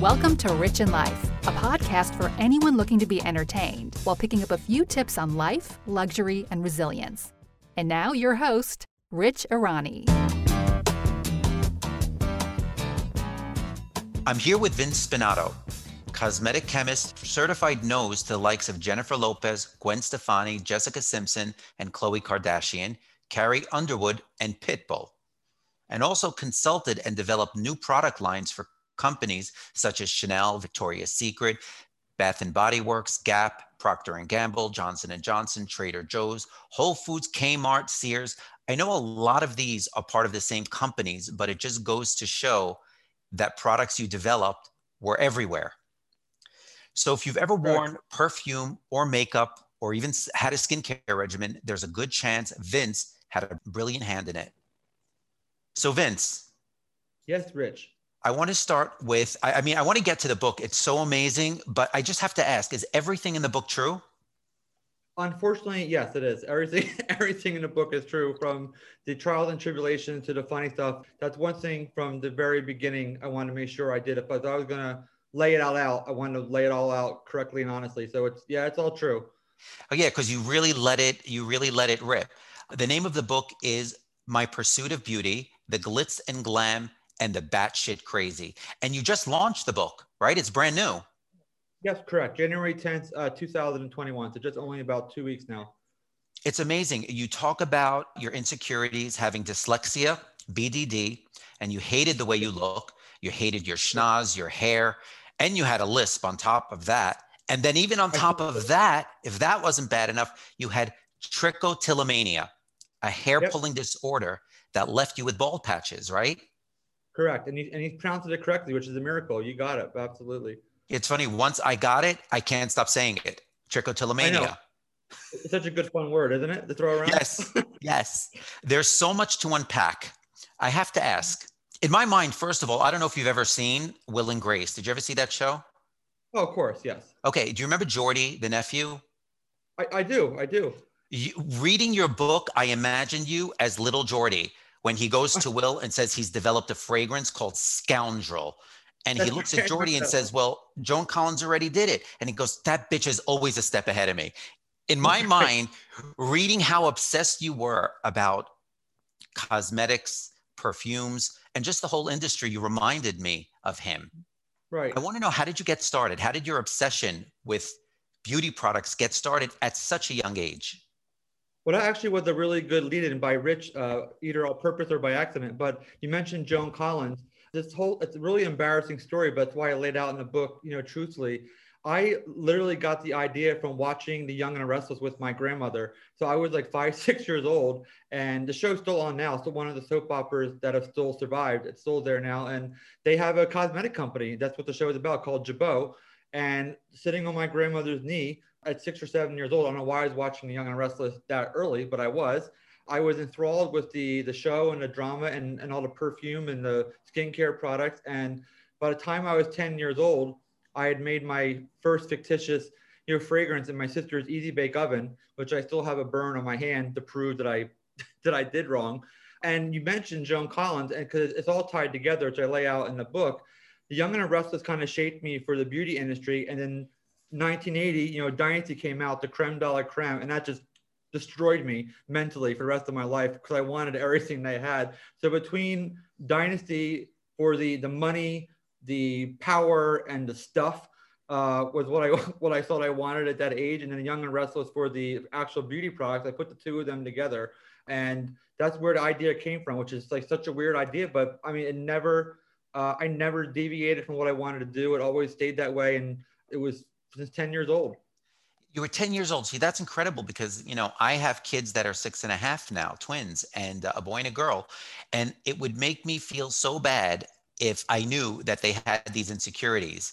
Welcome to Rich in Life, a podcast for anyone looking to be entertained while picking up a few tips on life, luxury, and resilience. And now, your host, Rich Irani. I'm here with Vince Spinnato, cosmetic chemist, certified nose to the likes of Jennifer Lopez, Gwen Stefani, Jessica Simpson, and Khloe Kardashian, Carrie Underwood, and Pitbull. And also consulted and developed new product lines for companies such as Chanel, Victoria's Secret, Bath and Body Works, Gap, Procter and Gamble, Johnson and Johnson, Trader Joe's, Whole Foods, Kmart, Sears. I know a lot of these are part of the same companies, but it just goes to show that products you developed were everywhere. So if you've ever worn perfume or makeup or even had a skincare regimen, there's a good chance Vince had a brilliant hand in it. So Vince. Yes, Rich. I want to start with, I, I mean, I want to get to the book. It's so amazing, but I just have to ask, is everything in the book true? Unfortunately, yes, it is. Everything, everything in the book is true, from the trials and tribulations to the funny stuff. That's one thing from the very beginning. I wanted to make sure I did it, but I was gonna lay it all out. I wanted to lay it all out correctly and honestly. So it's yeah, it's all true. Oh yeah, because you really let it, you really let it rip. The name of the book is My Pursuit of Beauty: The Glitz and Glam and the Batshit Crazy. And you just launched the book, right? It's brand new. Yes, correct. January 10th, uh, 2021. So just only about two weeks now. It's amazing. You talk about your insecurities, having dyslexia, BDD, and you hated the way you look. You hated your schnoz, your hair, and you had a lisp on top of that. And then, even on top of that, if that wasn't bad enough, you had trichotillomania, a hair pulling yep. disorder that left you with bald patches, right? Correct. And he, and he pronounced it correctly, which is a miracle. You got it. Absolutely. It's funny. Once I got it, I can't stop saying it. Trichotillomania. It's such a good fun word, isn't it? To throw around. Yes. yes. There's so much to unpack. I have to ask. In my mind, first of all, I don't know if you've ever seen Will and Grace. Did you ever see that show? Oh, of course, yes. Okay. Do you remember Jordy, the nephew? I, I do. I do. You, reading your book, I imagined you as little Jordy when he goes to Will and says he's developed a fragrance called Scoundrel. And he looks at Jordy and says, Well, Joan Collins already did it. And he goes, That bitch is always a step ahead of me. In my mind, reading how obsessed you were about cosmetics, perfumes, and just the whole industry, you reminded me of him. Right. I want to know how did you get started? How did your obsession with beauty products get started at such a young age? Well, that actually was a really good lead in by Rich, uh, either on purpose or by accident. But you mentioned Joan Collins. This whole, it's a really embarrassing story, but it's why I laid out in the book, you know, truthfully. I literally got the idea from watching The Young and the Restless with my grandmother. So I was like five, six years old, and the show's still on now. So one of the soap operas that have still survived. It's still there now, and they have a cosmetic company. That's what the show is about, called Jabot. And sitting on my grandmother's knee, at six or seven years old. I don't know why I was watching The Young and Restless that early, but I was. I was enthralled with the the show and the drama and, and all the perfume and the skincare products. And by the time I was 10 years old, I had made my first fictitious you know, fragrance in my sister's easy bake oven, which I still have a burn on my hand to prove that I that I did wrong. And you mentioned Joan Collins, and because it's all tied together, which I lay out in the book. The Young and the Restless kind of shaped me for the beauty industry, and then 1980, you know, Dynasty came out, the creme de la creme, and that just destroyed me mentally for the rest of my life because I wanted everything they had. So between Dynasty for the the money, the power, and the stuff uh, was what I what I thought I wanted at that age, and then Young and Restless for the actual beauty products. I put the two of them together, and that's where the idea came from, which is like such a weird idea, but I mean, it never. Uh, I never deviated from what I wanted to do. It always stayed that way, and it was since 10 years old. You were 10 years old. See, that's incredible because, you know, I have kids that are six and a half now, twins, and uh, a boy and a girl. And it would make me feel so bad if I knew that they had these insecurities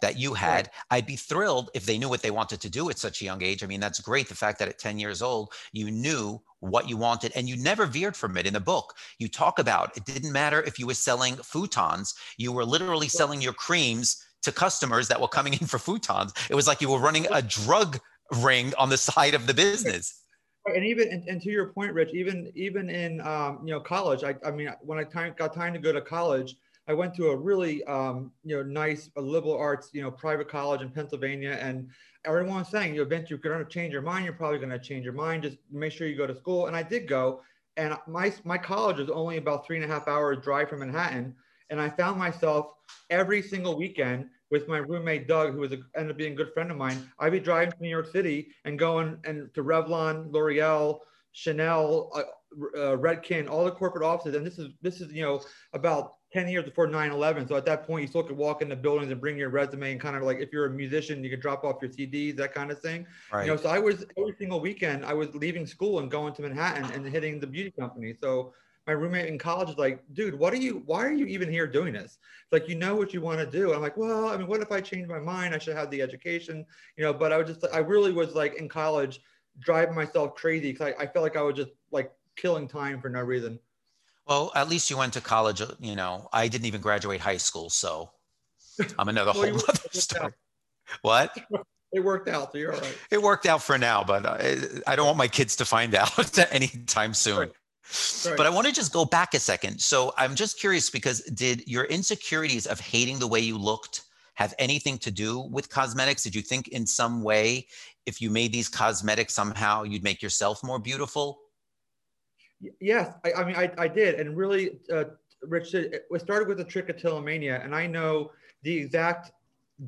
that you had. Right. I'd be thrilled if they knew what they wanted to do at such a young age. I mean, that's great. The fact that at 10 years old, you knew what you wanted and you never veered from it in the book. You talk about it didn't matter if you were selling futons, you were literally selling your creams to customers that were coming in for futons. It was like you were running a drug ring on the side of the business. And even and, and to your point, Rich, even even in um, you know college, I, I mean, when I time, got time to go to college, I went to a really, um, you know, nice liberal arts, you know, private college in Pennsylvania, and everyone was saying, you know, Vince, you're going to change your mind. You're probably going to change your mind. Just make sure you go to school. And I did go, and my my college was only about three and a half hours drive from Manhattan, and I found myself every single weekend with my roommate Doug, who was a, ended up being a good friend of mine. I'd be driving to New York City and going and to Revlon, L'Oreal, Chanel, uh, uh, Redken, all the corporate offices. And this is this is you know about 10 years before 9-11 so at that point you still could walk into buildings and bring your resume and kind of like if you're a musician you could drop off your cds that kind of thing right. you know so i was every single weekend i was leaving school and going to manhattan and hitting the beauty company so my roommate in college is like dude what are you why are you even here doing this it's like you know what you want to do i'm like well i mean what if i change my mind i should have the education you know but i was just i really was like in college driving myself crazy because I, I felt like i was just like killing time for no reason well, at least you went to college. Uh, you know, I didn't even graduate high school, so I'm another well, whole other story. What? It worked out, so you're all right. It worked out for now, but I, I don't want my kids to find out anytime soon. Right. Right. But I want to just go back a second. So I'm just curious because did your insecurities of hating the way you looked have anything to do with cosmetics? Did you think in some way, if you made these cosmetics somehow, you'd make yourself more beautiful? Yes, I, I mean, I, I did. And really, uh, Rich, it started with the trichotillomania. And I know the exact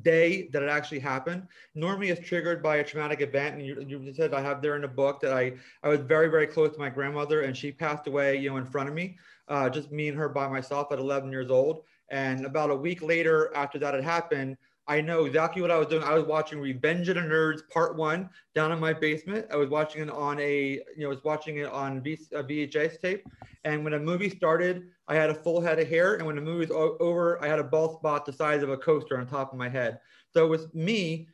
day that it actually happened. Normally, it's triggered by a traumatic event. And you, you said I have there in the book that I, I was very, very close to my grandmother and she passed away, you know, in front of me, uh, just me and her by myself at 11 years old. And about a week later, after that had happened, I know exactly what I was doing. I was watching Revenge of the Nerds Part One down in my basement. I was watching it on a, you know, I was watching it on v, a VHS tape. And when the movie started, I had a full head of hair, and when the movie was over, I had a bald spot the size of a coaster on top of my head. So it was me.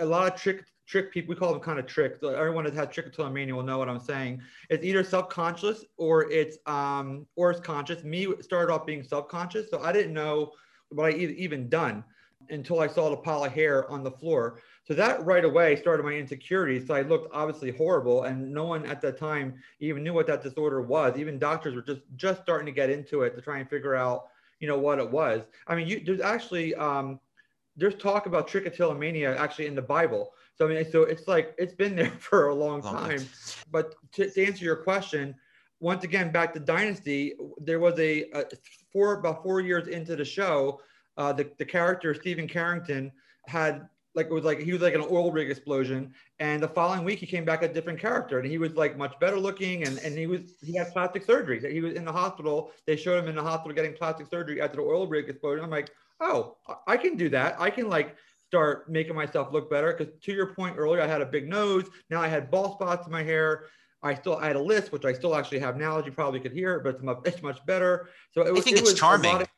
A lot of trick trick people. We call them kind of tricks. Everyone that has trichotillomania will know what I'm saying. It's either subconscious or it's um or it's conscious. Me started off being subconscious, so I didn't know what I even done until I saw the pile of hair on the floor. So that right away started my insecurities. So I looked obviously horrible, and no one at that time even knew what that disorder was. Even doctors were just just starting to get into it to try and figure out, you know, what it was. I mean, you, there's actually um, there's talk about trichotillomania actually in the Bible. So I mean, so it's like it's been there for a long time. But to, to answer your question, once again, back to Dynasty, there was a, a four about four years into the show uh, the, the character Steven Carrington had like it was like he was like an oil rig explosion. And the following week he came back a different character and he was like much better looking and, and he was he had plastic surgery he was in the hospital. They showed him in the hospital getting plastic surgery after the oil rig explosion. I'm like oh i can do that. I can like start making myself look better. Because to your point earlier i had a big nose. Now i had bald spots in my hair. I still I had a list, which I still actually have now, as you probably could hear, but it's much, it's much better. So it was. I think it it's was charming. Of,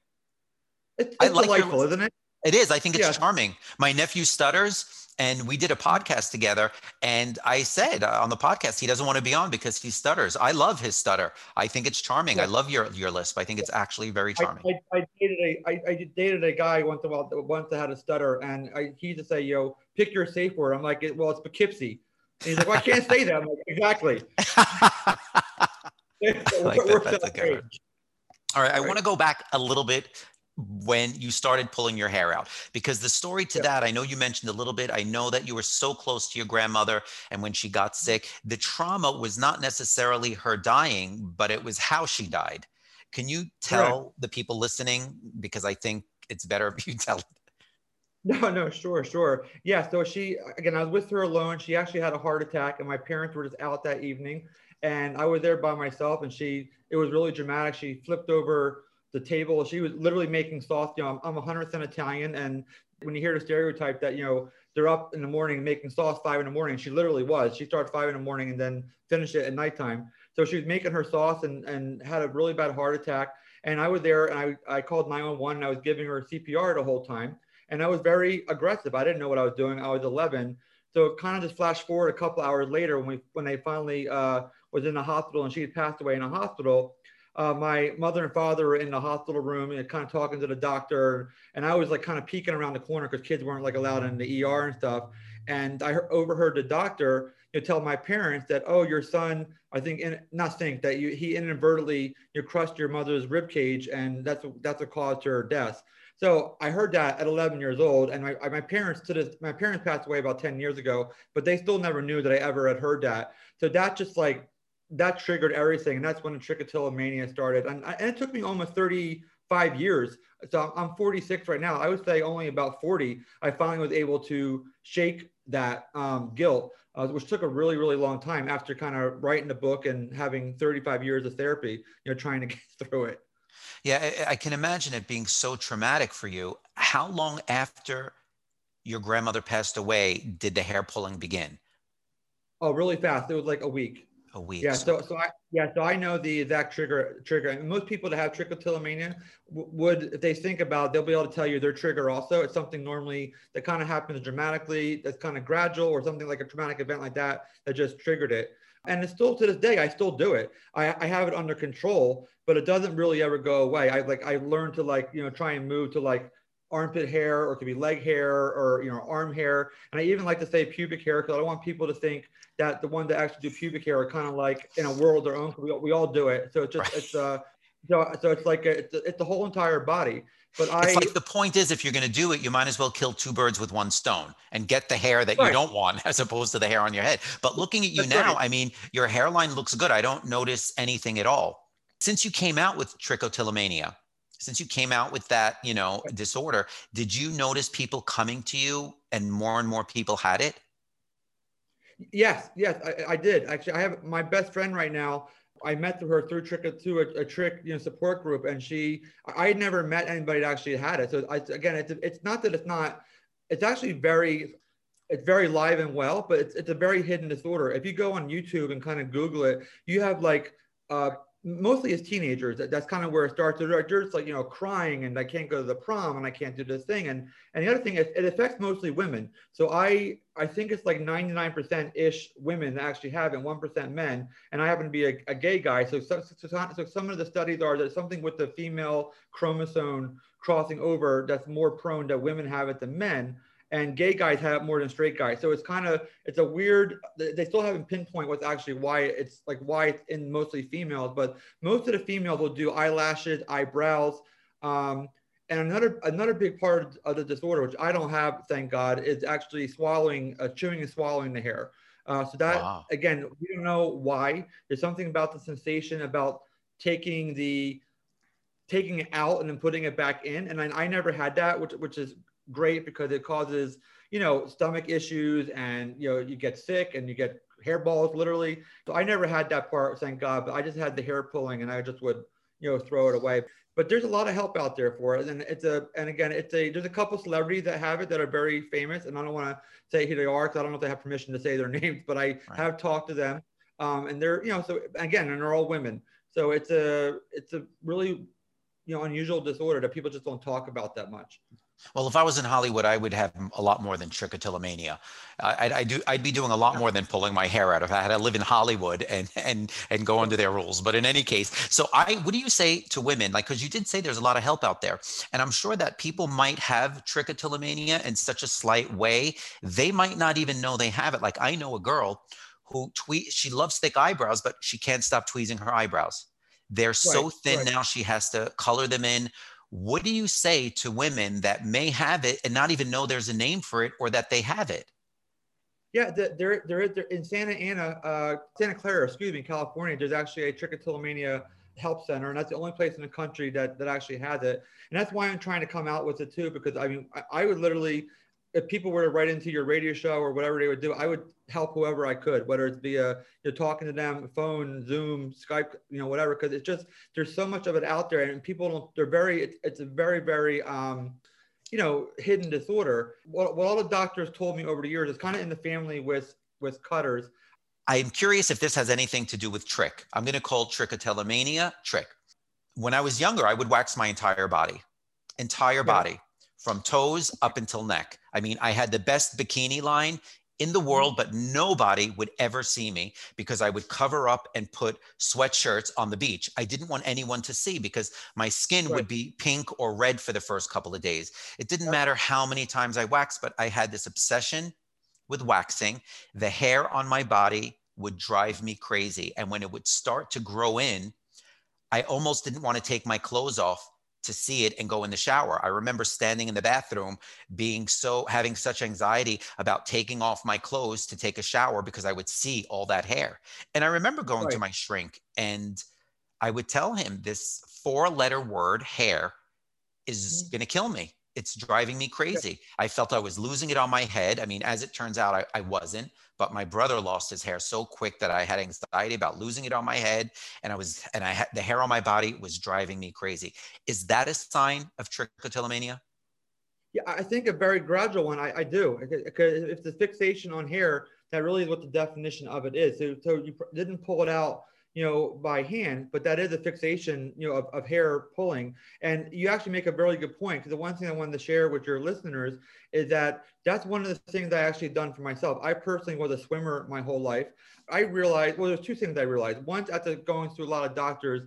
it's, it's I like delightful, your, isn't it? It is. I think it's yeah. charming. My nephew stutters, and we did a podcast together. And I said uh, on the podcast he doesn't want to be on because he stutters. I love his stutter. I think it's charming. Yeah. I love your your lisp. I think it's actually very charming. I, I, I dated a I, I, dated a guy once in a while that once that had a stutter, and I, he used to say, "Yo, pick your safe word." I'm like, "Well, it's Poughkeepsie." And he's like, "Well, I can't say that." I'm like, "Exactly." like that. That's a good one. All right, I want to go back a little bit when you started pulling your hair out because the story to yeah. that i know you mentioned a little bit i know that you were so close to your grandmother and when she got mm-hmm. sick the trauma was not necessarily her dying but it was how she died can you tell right. the people listening because i think it's better if you tell it no no sure sure yeah so she again i was with her alone she actually had a heart attack and my parents were just out that evening and i was there by myself and she it was really dramatic she flipped over the table. She was literally making sauce. You know, I'm, I'm 100% Italian, and when you hear the stereotype that you know they're up in the morning making sauce five in the morning, she literally was. She started five in the morning and then finished it at nighttime. So she was making her sauce and and had a really bad heart attack. And I was there, and I I called 911. And I was giving her CPR the whole time, and I was very aggressive. I didn't know what I was doing. I was 11. So it kind of just flashed forward a couple hours later when we when they finally uh, was in the hospital and she had passed away in a hospital uh, my mother and father were in the hospital room and kind of talking to the doctor. And I was like kind of peeking around the corner because kids weren't like allowed in the ER and stuff. And I overheard the doctor you know, tell my parents that, oh, your son, I think, in, not think that you, he inadvertently you crushed your mother's rib cage, and that's that's a cause to her death. So I heard that at 11 years old, and my, my parents to this, my parents passed away about 10 years ago, but they still never knew that I ever had heard that. So that just like that triggered everything, and that's when the trichotillomania started. And, and it took me almost 35 years. So I'm 46 right now. I would say only about 40. I finally was able to shake that um, guilt, uh, which took a really, really long time after kind of writing the book and having 35 years of therapy, you know, trying to get through it. Yeah, I, I can imagine it being so traumatic for you. How long after your grandmother passed away did the hair pulling begin? Oh, really fast. It was like a week. A week. Yeah. So, so I yeah. So I know the exact trigger trigger. And most people that have trichotillomania would, if they think about, it, they'll be able to tell you their trigger. Also, it's something normally that kind of happens dramatically, that's kind of gradual, or something like a traumatic event like that that just triggered it. And it's still to this day, I still do it. I, I have it under control, but it doesn't really ever go away. I like I learned to like you know try and move to like armpit hair or it could be leg hair or you know arm hair and i even like to say pubic hair because i don't want people to think that the ones that actually do pubic hair are kind of like in a world their own we all, we all do it so it's just right. it's uh so, so it's like a, it's, it's the whole entire body but I like the point is if you're going to do it you might as well kill two birds with one stone and get the hair that right. you don't want as opposed to the hair on your head but looking at you That's now right. i mean your hairline looks good i don't notice anything at all since you came out with trichotillomania since you came out with that you know disorder did you notice people coming to you and more and more people had it yes yes i, I did actually i have my best friend right now I met through her through trick through a, a, trick you know support group, and she I had never met anybody that actually had it. So I, again, it's it's not that it's not it's actually very it's very live and well, but it's it's a very hidden disorder. If you go on YouTube and kind of Google it, you have like uh, mostly as teenagers that, that's kind of where it starts. They're just like you know crying and i can't go to the prom and i can't do this thing. And and the other thing is it affects mostly women. So i i think it's like 99% ish women that actually have it 1% men. And i happen to be a, a gay guy. So, so, so, so some of the studies are that something with the female chromosome crossing over that's more prone that women have it than men and gay guys have more than straight guys. So it's kind of it's a weird. They still haven't pinpoint what's actually why it's like why it's in mostly females, but most of the females will do eyelashes, eyebrows. Um, and another another big part of the disorder, which I don't have, thank God, is actually swallowing, uh, chewing and swallowing the hair. Uh, so that wow. again, we don't know why. There's something about the sensation about taking the taking it out and then putting it back in. And I, I never had that, which which is great because it causes you know stomach issues and you know you get sick and you get hairballs literally. So i never had that part thank god but i just had the hair pulling and i just would you know throw it away. But there's a lot of help out there for it. And it's a and again it's a there's a couple celebrities that have it that are very famous and i don't want to say who they are because i don't know if they have permission to say their names but i right. have talked to them um, and they're you know so again and they're all women. So it's a it's a really you know unusual disorder that people just don't talk about that much well, if I was in Hollywood, I would have a lot more than trichotillomania. I'd, I'd, do, I'd be doing a lot more than pulling my hair out if I had to live in Hollywood and and and go under their rules. But in any case, so I, what do you say to women? Like, because you did say there's a lot of help out there, and I'm sure that people might have trichotillomania in such a slight way, they might not even know they have it. Like I know a girl who tweet, she loves thick eyebrows, but she can't stop tweezing her eyebrows. They're right, so thin right. now she has to color them in what do you say to women that may have it and not even know there's a name for it or that they have it? Yeah, there, there, there in Santa Ana, uh, Santa Clara, excuse me, California. There's actually a trichotillomania help center, and that's the only place in the country that that actually has it. And that's why I'm trying to come out with it too, because I mean, I, I would literally if people were to write into your radio show or whatever they would do, I would help whoever I could, whether it's via you're talking to them, phone, Zoom, Skype, you know, whatever. Because it's just there's so much of it out there, and people don't. They're very. It's, it's a very very um, you know hidden disorder. What, what all the doctors told me over the years is kind of in the family with with cutters. I'm curious if this has anything to do with trick. I'm going to call trichotillomania trick. When I was younger, I would wax my entire body, entire yeah. body from toes up until neck. I mean, I had the best bikini line in the world, but nobody would ever see me because I would cover up and put sweatshirts on the beach. I didn't want anyone to see because my skin would be pink or red for the first couple of days. It didn't matter how many times I waxed, but I had this obsession with waxing. The hair on my body would drive me crazy. And when it would start to grow in, I almost didn't want to take my clothes off to see it and go in the shower. I remember standing in the bathroom being so having such anxiety about taking off my clothes to take a shower because I would see all that hair. And I remember going right. to my shrink and I would tell him this four letter word hair is mm-hmm. going to kill me. It's driving me crazy. I felt I was losing it on my head. I mean, as it turns out, I, I wasn't, but my brother lost his hair so quick that I had anxiety about losing it on my head. And I was, and I had the hair on my body was driving me crazy. Is that a sign of trichotillomania? Yeah, I think a very gradual one. I, I do. Because if the fixation on hair, that really is what the definition of it is. So, so you didn't pull it out you know, by hand, but that is a fixation, you know, of, of hair pulling. And you actually make a really good point because the one thing I wanted to share with your listeners is that that's one of the things I actually done for myself. I personally was a swimmer my whole life. I realized, well, there's two things I realized. Once after going through a lot of doctors,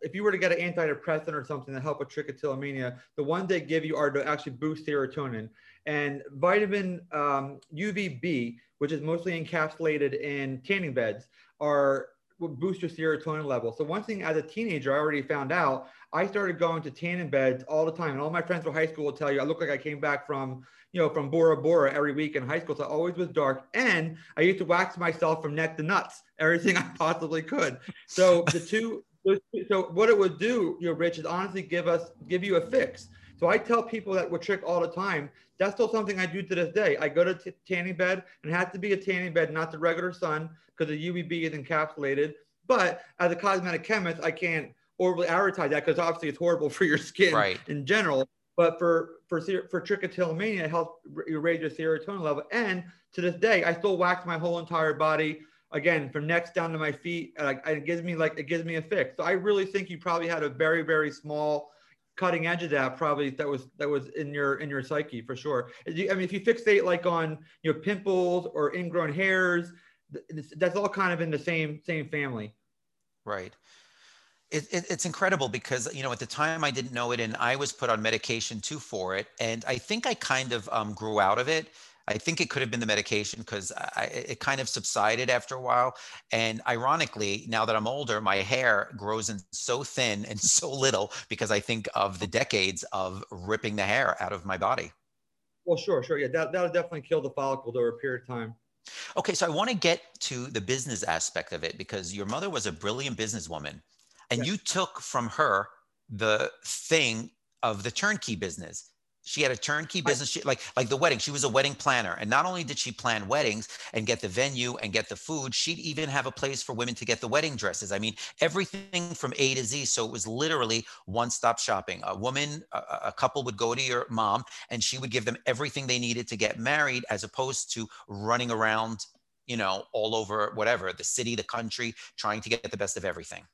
if you were to get an antidepressant or something to help with trichotillomania, the ones they give you are to actually boost serotonin. And vitamin um, UVB, which is mostly encapsulated in tanning beds, are boost your serotonin level. So one thing as a teenager, I already found out, I started going to tanning beds all the time. And all my friends from high school will tell you, I look like I came back from, you know, from Bora Bora every week in high school. So I always was dark. And I used to wax myself from neck to nuts, everything I possibly could. So the two, so what it would do, you know, Rich, is honestly give us, give you a fix. So I tell people that we're trick all the time. That's still something I do to this day. I go to t- tanning bed and it has to be a tanning bed, not the regular sun, because the UVB is encapsulated. But as a cosmetic chemist, I can't overly advertise that because obviously it's horrible for your skin right. in general. But for for for trichotillomania, it helps raise your serotonin level. And to this day, I still wax my whole entire body again from necks down to my feet. And it gives me like it gives me a fix. So I really think you probably had a very very small cutting edge of that probably that was that was in your in your psyche for sure. I mean if you fixate like on you know pimples or ingrown hairs that's all kind of in the same same family. Right. It, it, it's incredible because you know at the time i didn't know it and i was put on medication too for it. And i think i kind of um, grew out of it I think it could have been the medication because it kind of subsided after a while. And ironically, now that I'm older, my hair grows in so thin and so little because I think of the decades of ripping the hair out of my body. Well, sure, sure. Yeah, that, that'll definitely kill the follicle over a period of time. Okay, so I want to get to the business aspect of it because your mother was a brilliant businesswoman and yes. you took from her the thing of the turnkey business she had a turnkey business she, like like the wedding she was a wedding planner and not only did she plan weddings and get the venue and get the food she'd even have a place for women to get the wedding dresses. I mean everything from a to z so it was literally one-stop shopping. A woman a, a couple would go to your mom and she would give them everything they needed to get married as opposed to running around you know all over whatever the city the country trying to get the best of everything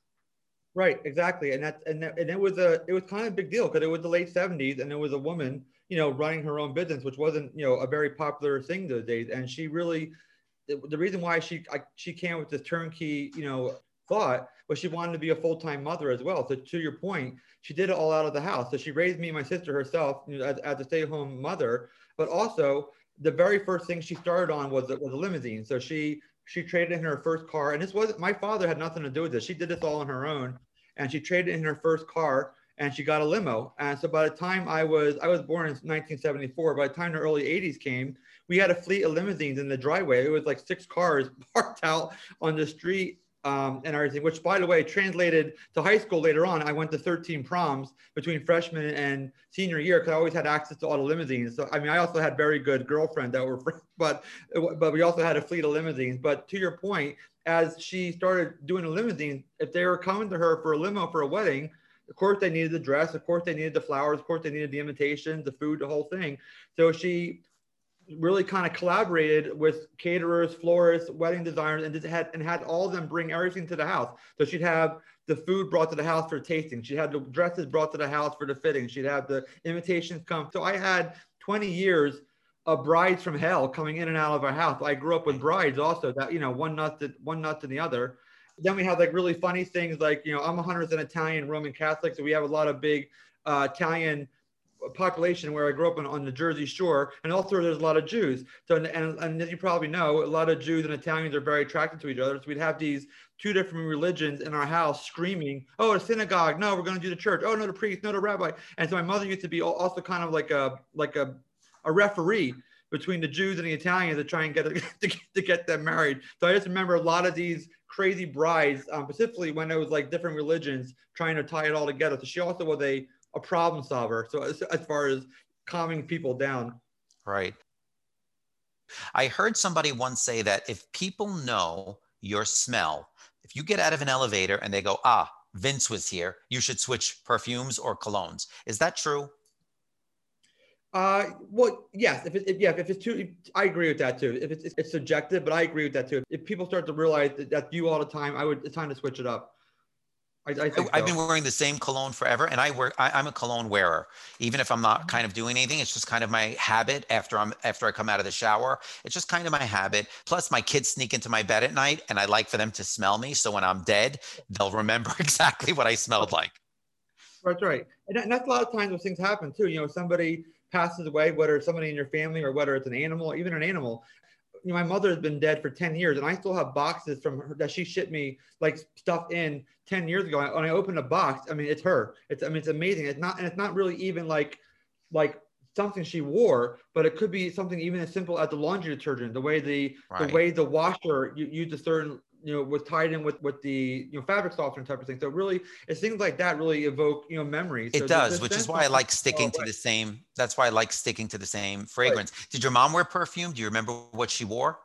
Right, exactly, and that and that, and it was a it was kind of a big deal because it was the late '70s, and it was a woman, you know, running her own business, which wasn't you know a very popular thing those days. And she really, the, the reason why she I, she came with this turnkey, you know, thought was she wanted to be a full time mother as well. So to your point, she did it all out of the house. So she raised me and my sister herself you know, as, as a stay at home mother, but also the very first thing she started on was was a limousine. So she she traded in her first car, and this wasn't my father had nothing to do with this. She did this all on her own, and she traded in her first car, and she got a limo. And so by the time I was I was born in 1974, by the time the early 80s came, we had a fleet of limousines in the driveway. It was like six cars parked out on the street um, and everything, which by the way, translated to high school later on. I went to 13 proms between freshman and senior year because I always had access to all the limousines. So, I mean, I also had very good girlfriends that were, but, but we also had a fleet of limousines. But to your point, as she started doing the limousine, if they were coming to her for a limo for a wedding, of course they needed the dress, of course they needed the flowers, of course they needed the invitations, the food, the whole thing. So she really kind of collaborated with caterers, florists, wedding designers, and had and had all of them bring everything to the house. So she'd have the food brought to the house for tasting. She had the dresses brought to the house for the fitting. She'd have the invitations come. So I had 20 years of brides from hell coming in and out of our house. I grew up with brides also that, you know, one nut to one nut to the other. Then we have like really funny things like, you know, I'm 100% Italian Roman Catholic. So we have a lot of big uh, Italian population where I grew up on, on the Jersey Shore, and also there's a lot of Jews. So, and, and, as you probably know, a lot of Jews and Italians are very attracted to each other. So we'd have these two different religions in our house screaming, "Oh, a synagogue! No, we're going to do the church! Oh, no, the priest! No, the rabbi!" And so my mother used to be also kind of like a like a a referee between the Jews and the Italians to try and get to, to get them married. So I just remember a lot of these crazy brides, um, specifically when it was like different religions trying to tie it all together. So she also was a a problem solver. So as, as far as calming people down. Right. I heard somebody once say that if people know your smell, if you get out of an elevator and they go, ah, Vince was here, you should switch perfumes or colognes. Is that true? Uh, well, yes. If, it, if yeah, if it's too, I agree with that too. If it's, it's subjective, but I agree with that too. If people start to realize that that's you all the time, I would. It's time to switch it up. I, I have so. been wearing the same cologne forever, and I wear. I, am a cologne wearer, even if I'm not mm-hmm. kind of doing anything. It's just kind of my habit. After I'm after I come out of the shower, it's just kind of my habit. Plus, my kids sneak into my bed at night, and I like for them to smell me. So when I'm dead, they'll remember exactly what I smelled like. That's right, and that's a lot of times those things happen too. You know, somebody passes away, whether it's somebody in your family or whether it's an animal, even an animal, you know, my mother has been dead for 10 years and I still have boxes from her that she shipped me like stuff in 10 years ago. When I opened a box, I mean, it's her. It's, I mean, it's amazing. It's not, and it's not really even like, like something she wore, but it could be something even as simple as the laundry detergent, the way the, right. the way the washer you use a certain you know was tied in with with the you know fabric softener type of thing. So really, it's things like that really evoke you know memories. It does, which is why I like sticking to the same. That's why I like sticking to the same fragrance. Right. Did your mom wear perfume? Do you remember what she wore?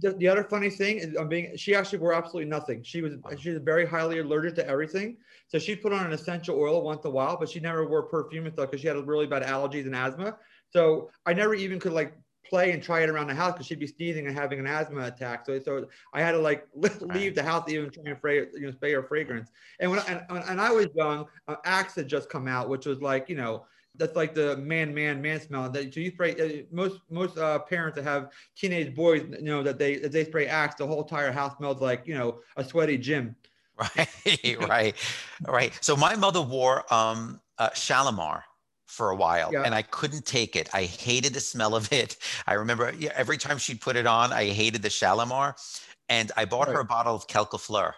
The, the other funny thing is, I'm being she actually wore absolutely nothing. She was oh. she was very highly allergic to everything. So she put on an essential oil once in a while, but she never wore perfume and stuff because she had really bad allergies and asthma. So I never even could like play and try it around the house because she'd be sneezing and having an asthma attack. So, so I had to like leave the house even trying to spray, you know, spray her fragrance. And when and, and I was young, uh, Axe had just come out, which was like, you know, that's like the man, man, man smell. That so you spray uh, most most uh, parents that have teenage boys, you know, that they that they spray Axe, the whole entire house smells like you know a sweaty gym. Right, right, right. So my mother wore um, uh, Shalimar for a while yeah. and I couldn't take it. I hated the smell of it. I remember every time she'd put it on, I hated the Shalimar. And I bought right. her a bottle of Quelques Fleurs,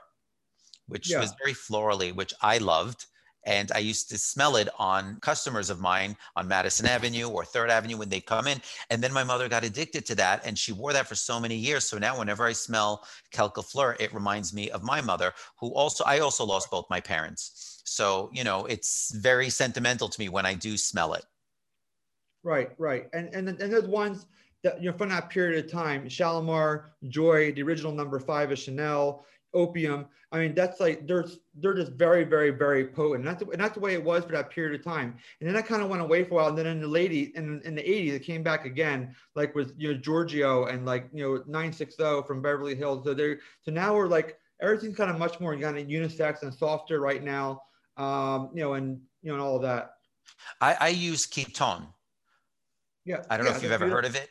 which yeah. was very florally, which I loved. And I used to smell it on customers of mine on Madison Avenue or Third Avenue when they come in. And then my mother got addicted to that and she wore that for so many years. So now whenever I smell Quelques Fleurs, it reminds me of my mother, who also, I also lost both my parents. So, you know, it's very sentimental to me when I do smell it. Right, right. And and, and there's ones that, you know, from that period of time, Shalimar, Joy, the original number five of Chanel, Opium. I mean, that's like they're they're just very, very, very potent. And that's, and that's the way it was for that period of time. And then I kind of went away for a while. And then in the lady in, in the 80s, it came back again, like with you know Giorgio and like you know 960 from Beverly Hills. So they're so now we're like everything's kind of much more kind of unisex and softer right now um, you know, and you know, and all of that. I, I use ketone. Yeah. I don't yeah, know if you've ever heard of it.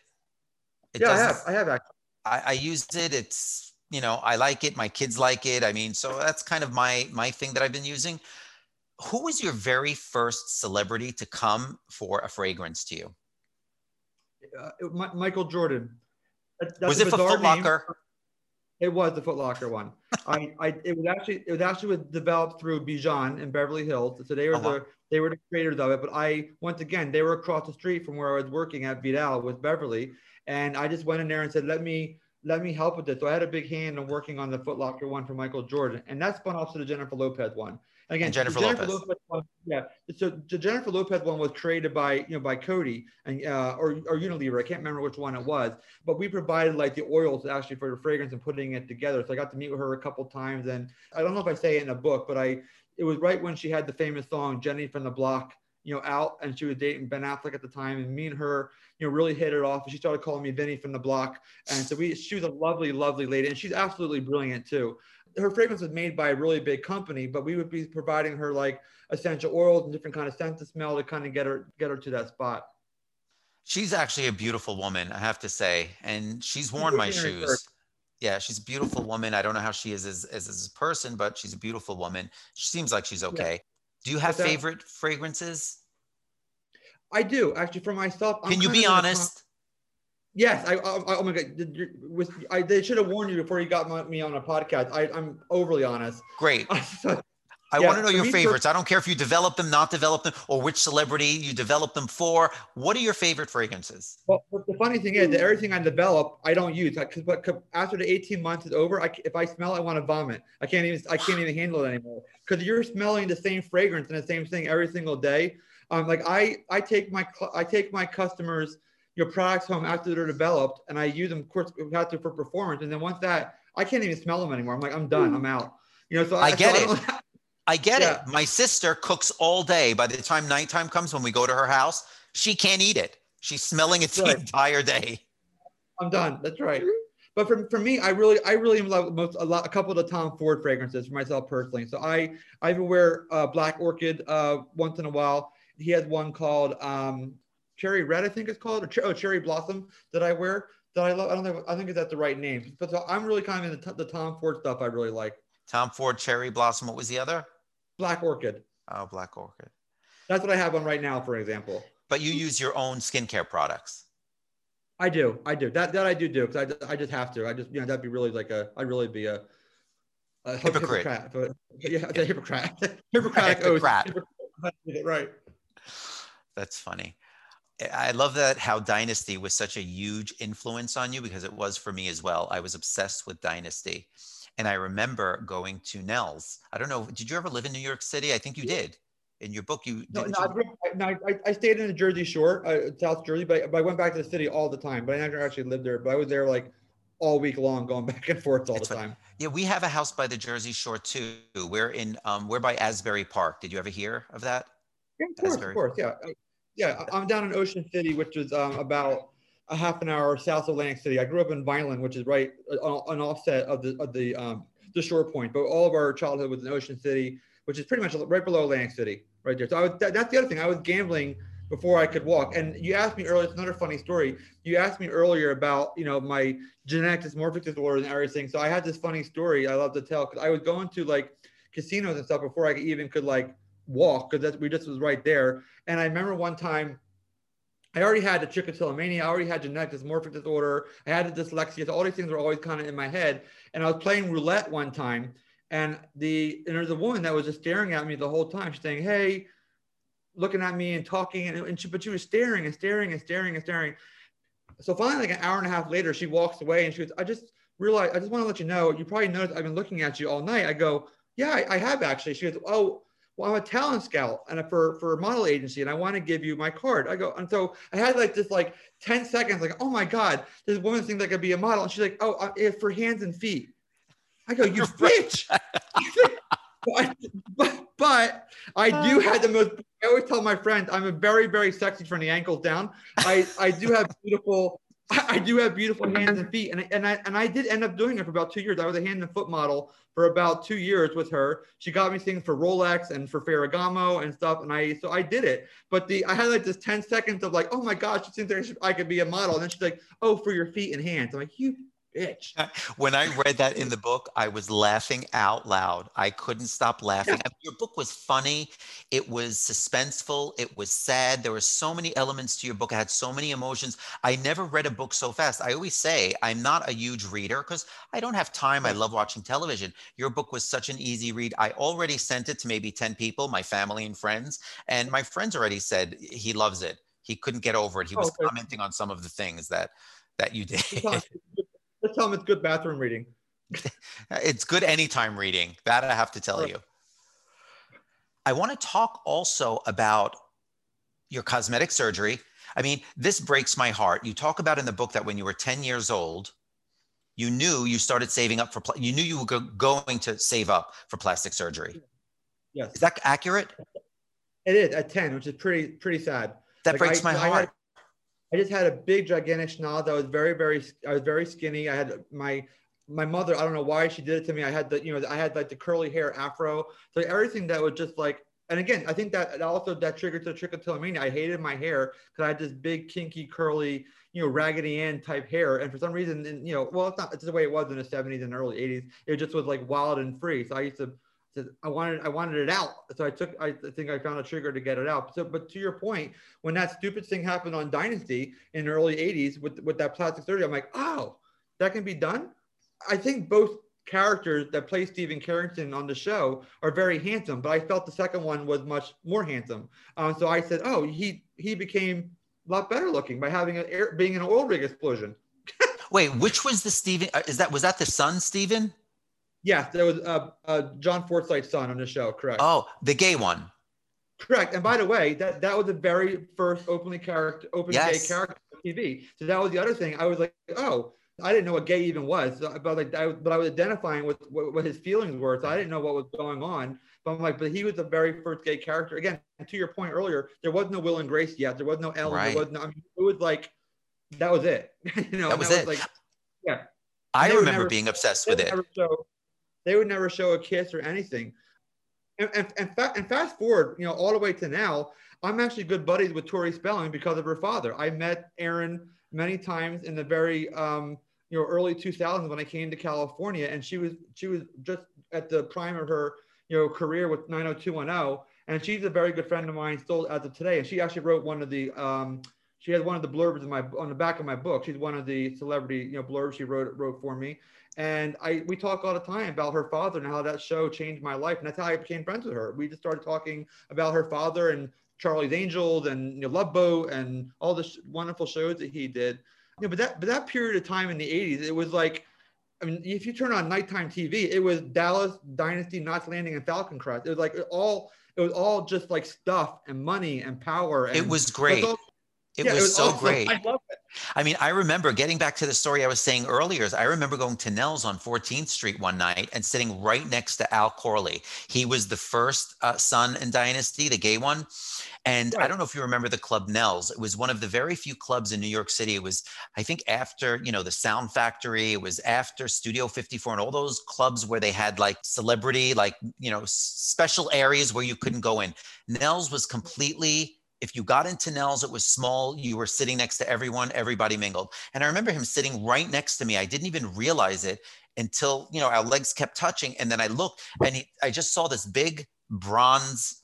it yeah, I have. I have actually. I, I used it. It's you know, I like it. My kids like it. I mean, so that's kind of my my thing that I've been using. Who was your very first celebrity to come for a fragrance to you? Uh, Michael Jordan. That, was it for Foot Locker? It was the Foot Locker one. I, I, it was actually, it was actually developed through Bijan in Beverly Hills. So they were uh-huh. the, they were the creators of it. But I, once again, they were across the street from where I was working at Vidal with Beverly, and I just went in there and said, let me, let me help with this. So I had a big hand in working on the Foot Locker one for Michael Jordan, and that spun off to the Jennifer Lopez one. Again, Jennifer, Jennifer Lopez. Lopez one, yeah. So the Jennifer Lopez one was created by you know by Coty and uh, or or Unilever. I can't remember which one it was, but we provided like the oils actually for the fragrance and putting it together. So I got to meet with her a couple times, and I don't know if I say it in a book, but I it was right when she had the famous song Jenny from the Block you know, out and she was dating Ben Affleck at the time. And me and her, you know, really hit it off. And she started calling me Vinny from the block. And so we, she was a lovely, lovely lady. And she's absolutely brilliant too her fragrance was made by a really big company, but we would be providing her like essential oils and different kind of scents to smell to kind of get her get her to that spot. She's actually a beautiful woman, I have to say, and she's worn my shoes. Yeah, she's a beautiful woman. I don't know how she is as, as, as a person, but she's a beautiful woman. She seems like she's okay. Yeah. Do you have that, favorite fragrances? I do actually for myself. I'm Can you be honest? Yes, I, I, oh my god, with I they should have warned you before you got my, me on a podcast. I, I'm overly honest. Great. I yeah, want to know your favorites. I don't care if you develop them, not develop them, or which celebrity you develop them for. What are your favorite fragrances? Well, the funny thing is that everything I develop, I don't use. But after the 18 months is over, I, if I smell, I want to vomit. I can't even. I can't even handle it anymore because you're smelling the same fragrance and the same thing every single day. Um, like I, I take my, I take my customers your products home after they're developed, and I use them, of course, after for performance. And then once that, I can't even smell them anymore. I'm like, I'm done. I'm out. You know, so I, I get so it. I, I get yeah. it. My sister cooks all day. By the time nighttime comes, when we go to her house, she can't eat it. She's smelling it right. the entire day. I'm done. That's right. But for, for me, I really I really love most a lot a couple of the Tom Ford fragrances for myself personally. So I I even wear uh, Black Orchid uh, once in a while. He has one called um, Cherry Red, I think it's called, or ch- oh, Cherry Blossom that I wear that I love. I don't know. I think it's at the right name. But so I'm really kind of in the Tom Ford stuff. I really like. Tom Ford Cherry Blossom. What was the other? Black Orchid. Oh, Black Orchid. That's what I have on right now, for example. But you use your own skincare products. I do. I do. That that I do do because I, I just have to. I just you know that'd be really like a I'd really be a, a hypocrite. But yeah, a hypocrite. Hippocratic oath. Right. That's funny. I love that how Dynasty was such a huge influence on you because it was for me as well. I was obsessed with Dynasty. And I remember going to Nell's. I don't know, did you ever live in New York City? I think you did. In your book, you no, no, you... I, no I, I, stayed in the Jersey Shore, uh, South Jersey, but, but I went back to the city all the time. But I never actually lived there. But I was there like all week long, going back and forth all the time. Yeah, we have a house by the Jersey Shore too. We're in, um, we're by Asbury Park. Did you ever hear of that? Yeah, of course, Asbury? of course, yeah yeah, I'm down in Ocean City, which is um, about a half an hour south of Atlantic City. I grew up in Vineland, which is right uh, an offset of the of the um, the shore point. But all of our childhood was in Ocean City, which is pretty much right below Atlantic City, right there. So I was that, that's the other thing. I was gambling before I could walk. And you asked me earlier. It's another funny story. You asked me earlier about you know my genetic dysmorphic disorder and everything. So I had this funny story I love to tell because I was going to like casinos and stuff before I even could like walk because we just was right there. And I remember one time I already had the trichotillomania, I already had genetic dysmorphic disorder, I had the dyslexia. So all these things were always kind of in my head. And I was playing roulette one time, and the and there's a woman that was just staring at me the whole time, She's saying, "Hey," looking at me and talking, and, and she, but she was staring and staring and staring and staring. So finally, like an hour and a half later, she walks away and she goes, "I just realized, I just want to let you know, you probably noticed I've been looking at you all night." I go, "Yeah, I, I have actually." She goes, "Oh." Well, I'm a talent scout and for for a model agency, and I want to give you my card. I go, and so I had like this like 10 seconds, like, oh my God, this woman thinks I could be a model. And she's like, oh, uh, it's for hands and feet. I go, you bitch. but, but, but I do have the most, I always tell my friends, I'm a very, very sexy from the ankles down. I, I do have beautiful, I do have beautiful hands and feet. And, and I, and I did end up doing it for about two years. I was a hand and foot model for about two years with her. She got me things for Rolex and for Ferragamo and stuff. And I, so I did it. But the, I had like this 10 seconds of like, oh my gosh, she thinks I could be a model. And then she's like, oh, for your feet and hands. I'm like, you bitch. When I read that in the book, I was laughing out loud. I couldn't stop laughing. Yeah. Your book was funny. It was suspenseful. It was sad. There were so many elements to your book. I had so many emotions. I never read a book so fast. I always say I'm not a huge reader because I don't have time. I love watching television. Your book was such an easy read. I already sent it to maybe 10 people, my family and friends. And my friends already said he loves it. He couldn't get over it. He was oh, okay. commenting on some of the things that that you did. Let's tell them it's good bathroom reading. it's good anytime reading. That I have to tell you. I want to talk also about your cosmetic surgery. I mean, this breaks my heart. You talk about in the book that when you were 10 years old, you knew you started saving up for, you knew you were go- going to save up for plastic surgery. Yes. Is that accurate? It is at 10, which is pretty, pretty sad. That like breaks I, my heart. I just had a big gigantic schnoz. I was very, very, I was very skinny. I had my, my mother, I don't know why she did it to me. I had the, you know, I had like the curly hair afro. So everything that was just like, and again, I think that also that triggered to trichotillomania. I hated my hair because I had this big, kinky, curly, you know, Raggedy Ann type hair. And for some reason, you know, well, it's not it's the way it was in the 70s and early 80s. It just was like wild and free. So I used to, I wanted I wanted it out. So I took I think I found a trigger to get it out. So but to your point, when that stupid thing happened on Dynasty in the early 80s with with that plastic surgery, I'm like, oh, that can be done. I think both characters that play Steven Carrington on the show are very handsome, but I felt the second one was much more handsome. Um, so I said, oh, he he became a lot better looking by having a air, being an oil rig explosion. Wait, which was the Steven? Uh, is that was that the son Steven? Yes, there was uh, uh, John Forsythe's son on the show. Correct. Oh, the gay one. Correct. And by the way, that that was the very first openly character, open yes. gay character on TV. So that was the other thing. I was like, oh, I didn't know what gay even was, but like, I, but I was identifying with what, what, his feelings were, so I didn't know what was going on. But I'm like, but he was the very first gay character. Again, to your point earlier, there was no Will and Grace yet. There was no Ellen. Right. There was no. I mean, it was like that was it. you know, that was that it. Was like, yeah. I remember never, being obsessed with it. Show, they would never show a kiss or anything. And, and, and, fa- and fast forward, you know, all the way to now, I'm actually good buddies with Tori Spelling because of her father. I met Aaron many times in the very um, you know early 2000s when I came to California, and she was she was just at the prime of her you know career with 90210, and she's a very good friend of mine still as of today. And she actually wrote one of the um, she has one of the blurbs in my on the back of my book. She's one of the celebrity you know blurbs she wrote wrote for me. And I we talk all the time about her father and how that show changed my life, and that's how I became friends with her. We just started talking about her father and Charlie's Angels and you know, Love Boat and all the sh- wonderful shows that he did. Yeah, but that but that period of time in the 80s, it was like, I mean, if you turn on nighttime TV, it was Dallas Dynasty, Knots Landing, and Falcon Crest. It was like all it was all just like stuff and money and power. And it was great. All, it, yeah, was it, was so awesome. great. I love it. I mean, I remember getting back to the story I was saying earlier. Is I remember going to Nell's on 14th Street one night and sitting right next to Al Corley. He was the first uh, son in Dynasty, the gay one. And right. I don't know if you remember the club Nell's. It was one of the very few clubs in New York City. It was, I think, after you know the Sound Factory. It was after Studio 54 and all those clubs where they had like celebrity, like you know, special areas where you couldn't go in. Nell's was completely if you got into Nell's, it was small. You were sitting next to everyone, everybody mingled. And I remember him sitting right next to me. I didn't even realize it until, you know, our legs kept touching. And then I looked and he, I just saw this big bronze,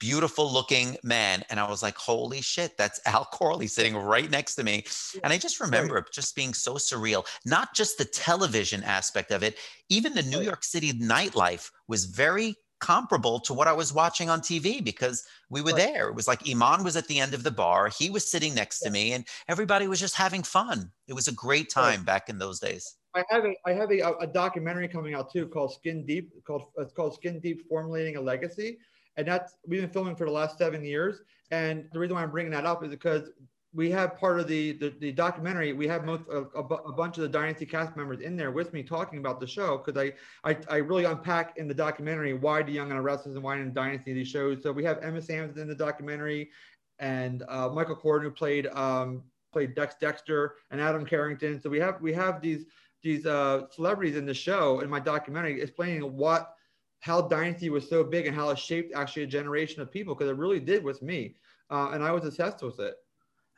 beautiful looking man. And I was like, holy shit, that's Al Corley sitting right next to me. And I just remember it just being so surreal, not just the television aspect of it, even the New York City nightlife was very comparable to what I was watching on TV because we were there. It was like Iman was at the end of the bar, he was sitting next to me, and everybody was just having fun. It was a great time back in those days. I have a I have a, a documentary coming out too called Skin Deep called it's called Skin Deep Formulating a Legacy, and that's we've been filming for the last seven years. And the reason why I'm bringing that up is because we have part of the the, the documentary. We have most a, a, a, bunch of the Dynasty cast members in there with me talking about the show because I, I I really unpack in the documentary why the Young and the Restless and why in Dynasty these shows. So we have Emma Samms in the documentary, and uh, Michael Corden who played um, played Dex Dexter and Adam Carrington. So we have we have these these uh, celebrities in the show in my documentary explaining what how Dynasty was so big and how it shaped actually a generation of people because it really did with me, uh, and I was obsessed with it.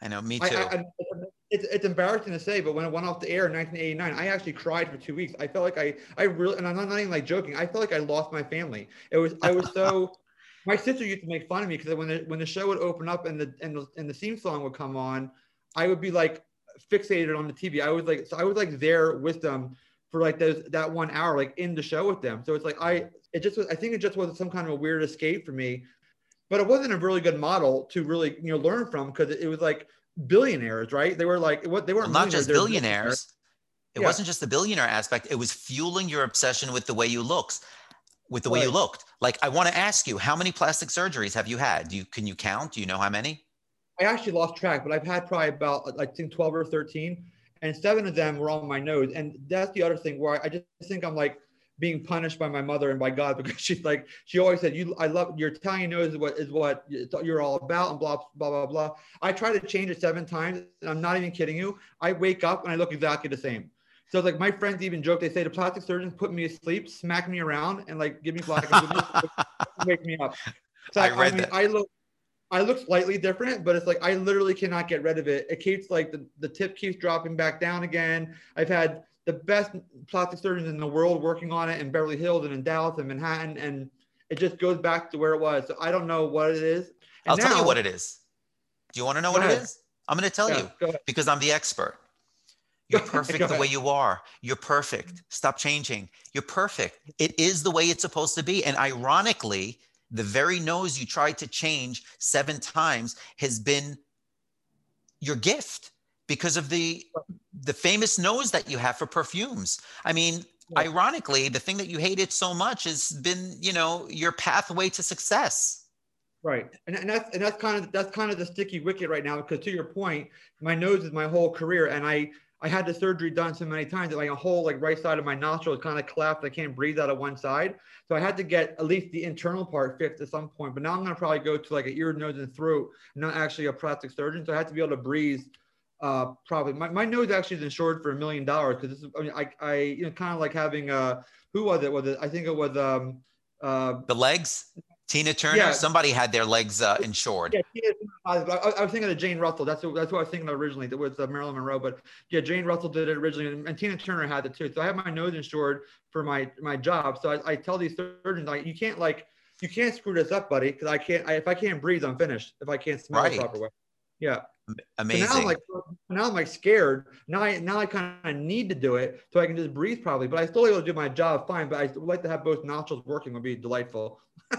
I know, me too. I, I, it's, it's embarrassing to say, but when it went off the air in 1989, I actually cried for two weeks. I felt like I, I really, and I'm not, not even like joking. I felt like I lost my family. It was, I was so. my sister used to make fun of me because when the when the show would open up and the and the, and the theme song would come on, I would be like fixated on the TV. I was like, so I was like there with them for like those that one hour, like in the show with them. So it's like I, it just was. I think it just was some kind of a weird escape for me but it wasn't a really good model to really you know learn from because it was like billionaires, right? They were like what they weren't well, not just billionaires. It yeah. wasn't just the billionaire aspect. It was fueling your obsession with the way you looked, with the way you looked. Like I want to ask you, how many plastic surgeries have you had? Do you can you count? Do you know how many? I actually lost track, but I've had probably about uh, I think 12 or 13, and seven of them were on my nose. And that's the other thing where I just think I'm like being punished by my mother and by God because she's like she always said you I love your Italian nose is what is what you're all about and blah blah blah blah. I try to change it seven times and I'm not even kidding you. I wake up and I look exactly the same. So it's like my friends even joke they say the plastic surgeons put me to sleep, smack me around, and like give me black, wake me up. So I read mean, that. I look, I look slightly different, but it's like I literally cannot get rid of it. It keeps like the, the tip keeps dropping back down again. I've had the best plastic surgeons in the world working on it in Beverly Hills and in Dallas and Manhattan, and it just goes back to where it was. So I don't know what it is. And I'll tell you what it is. Do you want to know what it ahead. is? I'm going to tell Yeah, you because I'm the expert. You're perfect the way you are. You're perfect. Stop changing. You're perfect. It is the way it's supposed to be. And ironically, the very nose you tried to change seven times has been your gift because of the the famous nose that you have for perfumes. I mean, Yeah. ironically, the thing that you hated so much has been, you know, your pathway to success. Right, and, and that's and that's kind of that's kind of the sticky wicket right now because to your point, my nose is my whole career, and I I had the surgery done so many times that like a whole like right side of my nostril is kind of collapsed. I can't breathe out of one side, so I had to get at least the internal part fixed at some point. But now I'm gonna probably go to like an ear, nose, and throat, not actually a plastic surgeon. So I had to be able to breathe. Uh, probably my, my nose actually is insured for a million dollars because this is I mean I I you know kind of like having uh who was it was it I think it was um uh The legs, Tina Turner, Yeah. somebody had their legs uh, insured. Yeah, I, I was thinking of Jane Russell. That's what, that's what I was thinking of originally. That was uh, Marilyn Monroe, but yeah, Jane Russell did it originally, and, and Tina Turner had it too. So I have my nose insured for my my job. So I, I tell these surgeons like, you can't like you can't screw this up, buddy, because I can't. I, if I can't breathe, I'm finished. If I can't smell Right. the proper way. Yeah. So Amazing. now I'm like now I'm like scared. Now I now I kind of need to do it so I can just breathe probably. But I still able to do my job fine. But I would like to have both nostrils working. Would be delightful.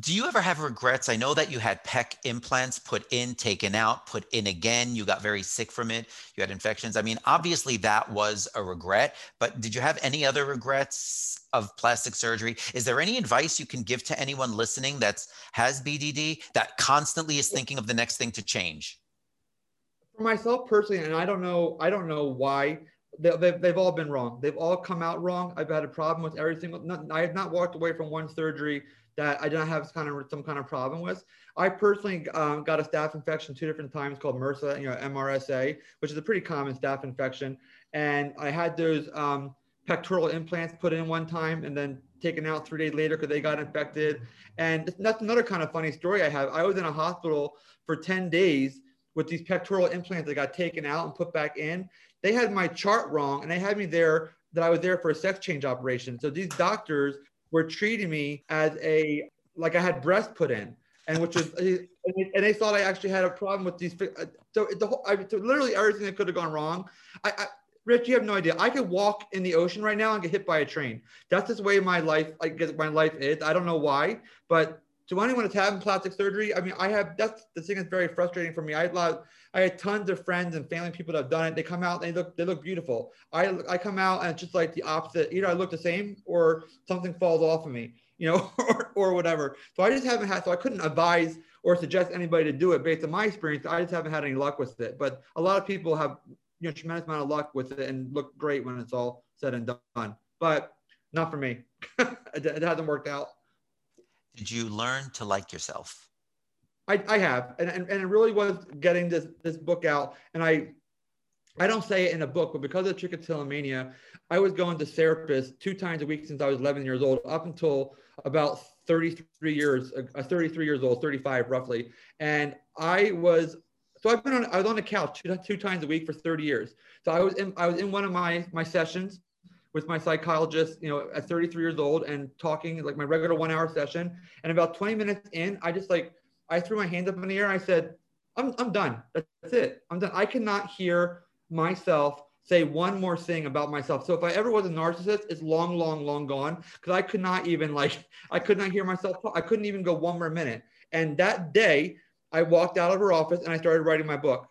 Do you ever have regrets? I know that you had PEC implants put in, taken out, put in again. You got very sick from it. You had infections. I mean, obviously that was a regret, but did you have any other regrets of plastic surgery? Is there any advice you can give to anyone listening that's has BDD that constantly is thinking of the next thing to change? for myself personally, and I don't know, I don't know why they, they've, they've all been wrong. They've all come out wrong. I've had a problem with every single. Not, I have not walked away from one surgery that I did not have kind of some kind of problem with. I personally um, got a staph infection two different times called MRSA, you know, MRSA, which is a pretty common staph infection, and I had those um, pectoral implants put in one time and then taken out three days later because they got infected. And that's another kind of funny story I have. I was in a hospital for 10 days with these pectoral implants that got taken out and put back in. They had my chart wrong and they had me there that I was there for a sex change operation. So these doctors were treating me as a, like I had breast put in. And which was, and they, thought I actually had a problem with these. uh, So the whole, I, so literally everything that could have gone wrong. I, I, Rich, you have no idea. I could walk in the ocean right now and get hit by a train. That's just the way my life, I guess my life is. I don't know why, but to anyone that's having plastic surgery, I mean, I have that's the thing that's very frustrating for me. I had lot, I had tons of friends and family people that have done it. They come out they look they look beautiful. I I come out and it's just like the opposite. Either I look the same or something falls off of me, you know, or, or whatever. So I just haven't had. So I couldn't advise or suggest anybody to do it based on my experience. I just haven't had any luck with it. But a lot of people have you know tremendous amount of luck with it and look great when it's all said and done. But not for me. it, it hasn't worked out. Did you learn to like yourself? I, I have, and, and, and it really was getting this this book out. And I I don't say it in a book, but because of trichotillomania, I was going to therapists two times a week since I was 11 years old, up until about 33 years, uh, 33 years old, 35 roughly. And I was so I've been on I was on the couch two, two times a week for 30 years. So I was in I was in one of my my sessions with my psychologist, you know, at 33 years old and talking like my regular one hour session. And about 20 minutes in, I just like I threw my hands up in the air. I said, I'm, I'm done. That's it. I'm done. I cannot hear myself say one more thing about myself. So if I ever was a narcissist, it's long, long, long gone because I could not even like, I could not hear myself talk. I couldn't even go one more minute. And that day I walked out of her office and I started writing my book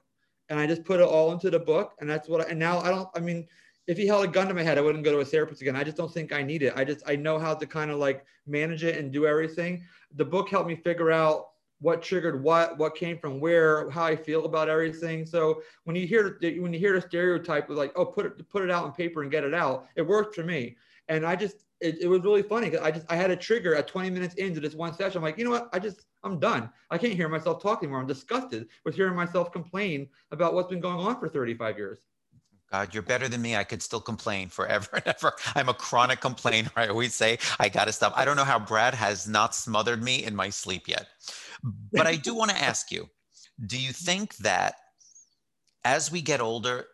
and I just put it all into the book. And that's what, I, and now I don't, I mean, if he held a gun to my head, I wouldn't go to a therapist again. I just don't think I need it. I just, I know how to kind of like manage it and do everything. The book helped me figure out what triggered what, what came from where, how I feel about everything. So when you hear when you hear the stereotype of like, oh, put it put it out on paper and get it out, it worked for me. And I just it, it was really funny because I just I had a trigger at 20 minutes into this one session. I'm like, you know what? I just I'm done. I can't hear myself talk anymore. I'm disgusted with hearing myself complain about what's been going on for 35 years. God, you're better than me. I could still complain forever and ever. I'm a chronic complainer. I always say, I got to stop. I don't know how Brad has not smothered me in my sleep yet. But I do want to ask you do you think that as we get older,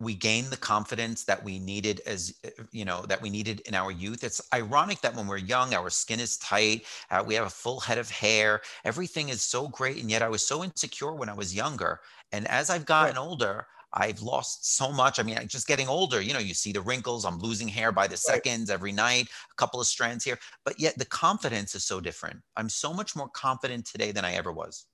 we gain the confidence that we needed as you know that we needed in our youth it's ironic that when we're young our skin is tight uh, we have a full head of hair everything is so great and yet i was so insecure when i was younger and as i've gotten right. older I've lost so much. I mean, just getting older, you know, you see the wrinkles. I'm losing hair by the seconds every night, a couple of strands here. But yet the confidence is so different. I'm so much more confident today than I ever was.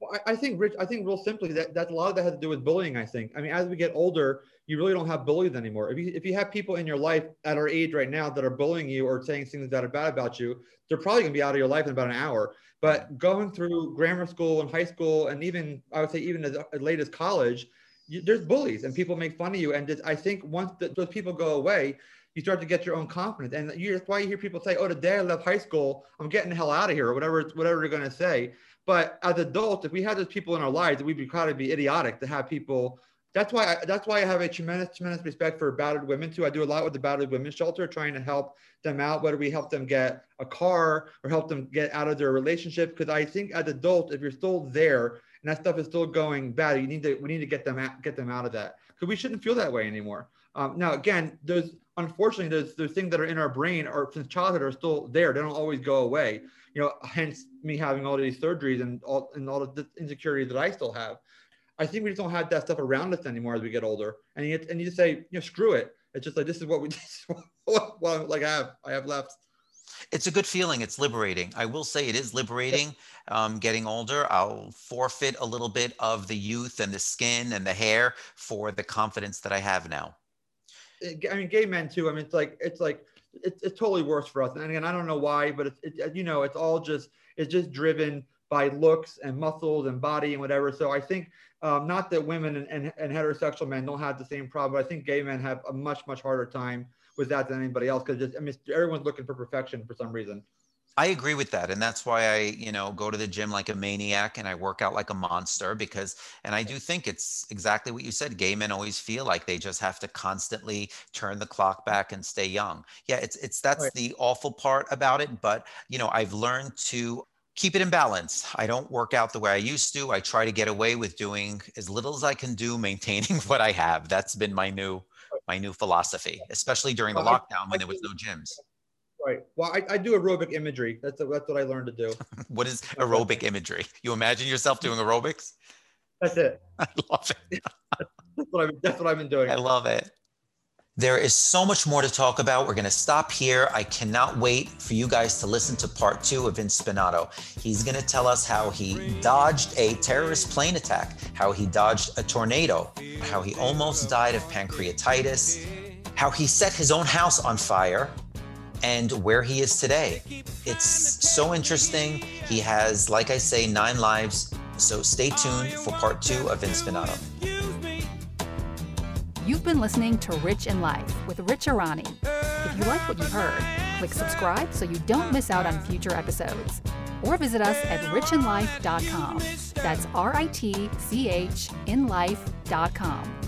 Well, I, think, Rich, I think real simply that, that a lot of that has to do with bullying, I think. I mean, as we get older, you really don't have bullies anymore. If you, if you have people in your life at our age right now that are bullying you or saying things that are bad about you, they're probably going to be out of your life in about an hour. But going through grammar school and high school, and even I would say even as late as college, you, there's bullies and people make fun of you. And just, I think once the, those people go away, you start to get your own confidence. And you, that's why you hear people say, "Oh, today I left high school, I'm getting the hell out of here," or whatever, whatever they're going to say. But as adults, if we had those people in our lives, we'd be kind of be idiotic to have people. That's why I, that's why I have a tremendous tremendous respect for battered women too. I do a lot with the battered women's shelter, trying to help them out, whether we help them get a car or help them get out of their relationship. Because I think as adults, if you're still there and that stuff is still going bad, you need to we need to get them out, get them out of that because we shouldn't feel that way anymore. Um, now, again, there's unfortunately those there's things that are in our brain or since childhood are still there. They don't always go away. You know, hence me having all these surgeries and all and all the insecurities that I still have. I think we just don't have that stuff around us anymore as we get older. And you and you just say, you know, screw it. It's just like this is what we this is what, what like I have I have left it's a good feeling. It's liberating. I will say it is liberating. Um, getting older, I'll forfeit a little bit of the youth and the skin and the hair for the confidence that I have now. I mean, gay men too. I mean, it's like it's like it's, it's totally worse for us. And again, I don't know why, but it's it, you know, it's all just it's just driven by looks and muscles and body and whatever. So I think um, not that women and, and, and heterosexual men don't have the same problem. I think gay men have a much much harder time with that than anybody else because just I mean everyone's looking for perfection for some reason. I agree with that. And that's why I, you know, go to the gym like a maniac and I work out like a monster because, and I do think it's exactly what you said. Gay men always feel like they just have to constantly turn the clock back and stay young. Yeah, it's, it's, that's right. the awful part about it. But, you know, I've learned to keep it in balance. I don't work out the way I used to. I try to get away with doing as little as I can do, maintaining what I have. That's been my new my new philosophy, especially during the lockdown when there was no gyms. Right. Well, I, I do aerobic imagery. That's that's what I learned to do. what is aerobic imagery? You imagine yourself doing aerobics? That's it. I love it. that's, what I've, that's what I've been doing. I love it. There is so much more to talk about. We're going to stop here. I cannot wait for you guys to listen to part two of Vince Spinnato. He's going to tell us how he dodged a terrorist plane attack, how he dodged a tornado, how he almost died of pancreatitis, how he set his own house on fire, and where he is today. It's so interesting. He has, like I say, nine lives. So stay tuned for part two of Vince Spinnato. You've been listening to Rich in Life with Rich Arani. If you like what you heard, click subscribe so you don't miss out on future episodes. Or visit us at ritchinlife.com. That's R I T C H in life.com.